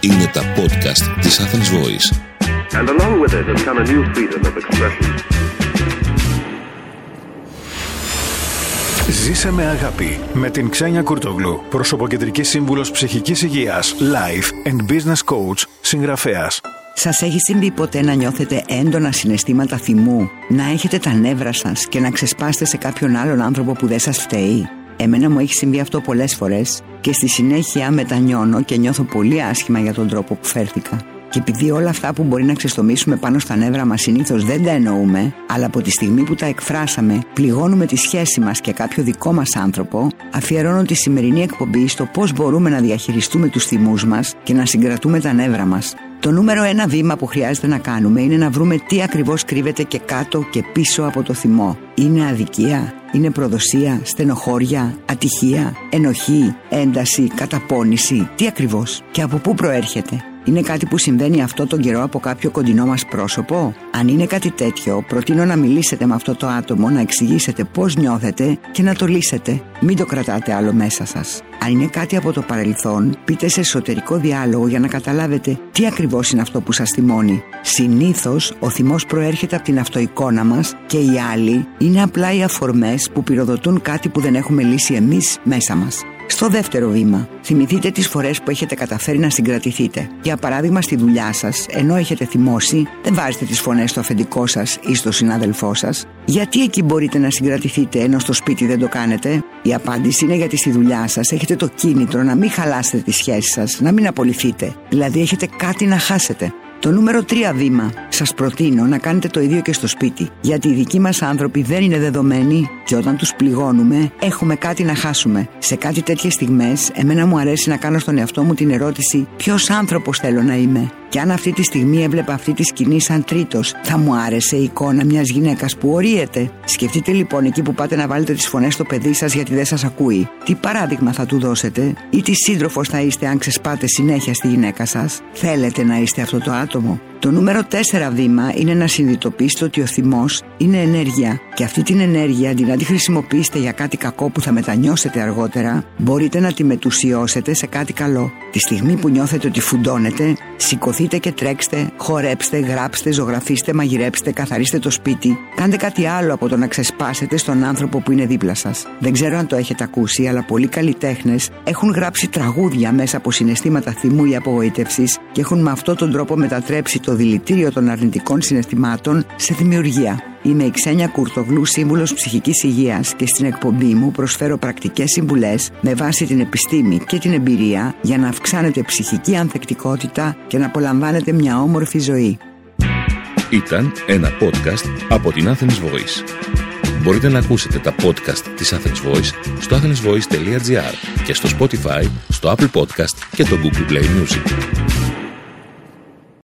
Είναι τα podcast της Athens Voice. And along with it has come a new freedom of expression. Ζήσε με αγάπη με την Ξένια Κουρτογλου, προσωποκεντρική σύμβουλος ψυχικής υγείας, life and business coach, συγγραφέας. Σας έχει συμβεί ποτέ να νιώθετε έντονα συναισθήματα θυμού, να έχετε τα νεύρα σας και να ξεσπάσετε σε κάποιον άλλον άνθρωπο που δεν σας φταίει; Εμένα μου έχει συμβεί αυτό πολλές φορές και στη συνέχεια μετανιώνω και νιώθω πολύ άσχημα για τον τρόπο που φέρθηκα. Και επειδή όλα αυτά που μπορεί να ξεστομίσουμε πάνω στα νεύρα μας συνήθως δεν τα εννοούμε, αλλά από τη στιγμή που τα εκφράσαμε, πληγώνουμε τη σχέση μας και κάποιο δικό μας άνθρωπο, αφιερώνω τη σημερινή εκπομπή στο πώς μπορούμε να διαχειριστούμε τους θυμούς μας και να συγκρατούμε τα νεύρα μας. Το νούμερο ένα βήμα που χρειάζεται να κάνουμε είναι να βρούμε τι ακριβώς κρύβεται και κάτω και πίσω από το θυμό. Είναι αδικία, είναι προδοσία, στενοχώρια, ατυχία, ενοχή, ένταση, καταπώνηση. Τι ακριβώς και από πού προέρχεται; Είναι κάτι που συμβαίνει αυτό τον καιρό από κάποιο κοντινό μας πρόσωπο; Αν είναι κάτι τέτοιο, προτείνω να μιλήσετε με αυτό το άτομο, να εξηγήσετε πώς νιώθετε και να το λύσετε. Μην το κρατάτε άλλο μέσα σας. Αν είναι κάτι από το παρελθόν, πείτε σε εσωτερικό διάλογο για να καταλάβετε τι ακριβώς είναι αυτό που σας θυμώνει. Συνήθως, ο θυμός προέρχεται από την αυτοεικόνα μας και οι άλλοι είναι απλά οι αφορμές που πυροδοτούν κάτι που δεν έχουμε λύσει εμείς μέσα μας. Στο δεύτερο βήμα, θυμηθείτε τις φορές που έχετε καταφέρει να συγκρατηθείτε. Για παράδειγμα, στη δουλειά σας, ενώ έχετε θυμώσει, δεν βάζετε τις φωνές στο αφεντικό σας ή στο συνάδελφό σας. Γιατί εκεί μπορείτε να συγκρατηθείτε ενώ στο σπίτι δεν το κάνετε; Η απάντηση είναι γιατί στη δουλειά σας έχετε το κίνητρο να μην χαλάσετε τη σχέση σας, να μην απολυθείτε. Δηλαδή έχετε κάτι να χάσετε. Το νούμερο 3 βήμα. Σας προτείνω να κάνετε το ίδιο και στο σπίτι. Γιατί οι δικοί μας άνθρωποι δεν είναι δεδομένοι και όταν τους πληγώνουμε, έχουμε κάτι να χάσουμε. Σε κάτι τέτοιες στιγμές, εμένα μου αρέσει να κάνω στον εαυτό μου την ερώτηση: Ποιος άνθρωπος θέλω να είμαι. Και αν αυτή τη στιγμή έβλεπα αυτή τη σκηνή σαν τρίτος, θα μου άρεσε η εικόνα μιας γυναίκας που ορίεται. Σκεφτείτε λοιπόν εκεί που πάτε να βάλετε τις φωνές στο παιδί σας γιατί δεν σας ακούει. Τι παράδειγμα θα του δώσετε ή τι σύντροφος θα είστε αν ξεσπάτε συνέχεια στη γυναίκα σας; Θέλετε να είστε αυτό το άτομο; Το νούμερο 4 βήμα είναι να συνειδητοποιήσετε ότι ο θυμός είναι ενέργεια και αυτή την ενέργεια αντί να τη χρησιμοποιήσετε για κάτι κακό που θα μετανιώσετε αργότερα, μπορείτε να τη μετουσιώσετε σε κάτι καλό. Τη στιγμή που νιώθετε ότι φουντώνετε, σηκωθείτε και τρέξτε, χορέψτε, γράψτε, ζωγραφίστε, μαγειρέψτε, καθαρίστε το σπίτι. Κάντε κάτι άλλο από το να ξεσπάσετε στον άνθρωπο που είναι δίπλα σας. Δεν ξέρω αν το έχετε ακούσει, αλλά πολλοί καλλιτέχνες έχουν γράψει τραγούδια μέσα από συναισθήματα θυμού ή απογοήτευσης και έχουν με αυτόν τον τρόπο μετατρέψει το δηλητήριο των αρνητικών συναισθημάτων σε δημιουργία. Είμαι η Ξένια Κουρτογλού, σύμβουλος ψυχικής υγείας και στην εκπομπή μου προσφέρω πρακτικές συμβουλές με βάση την επιστήμη και την εμπειρία για να αυξάνετε ψυχική ανθεκτικότητα και να απολαμβάνετε μια όμορφη ζωή. Ήταν ένα podcast από την Athens Voice. Μπορείτε να ακούσετε τα podcast της Athens Voice στο athensvoice.gr και στο Spotify, στο Apple Podcast και το Google Play Music.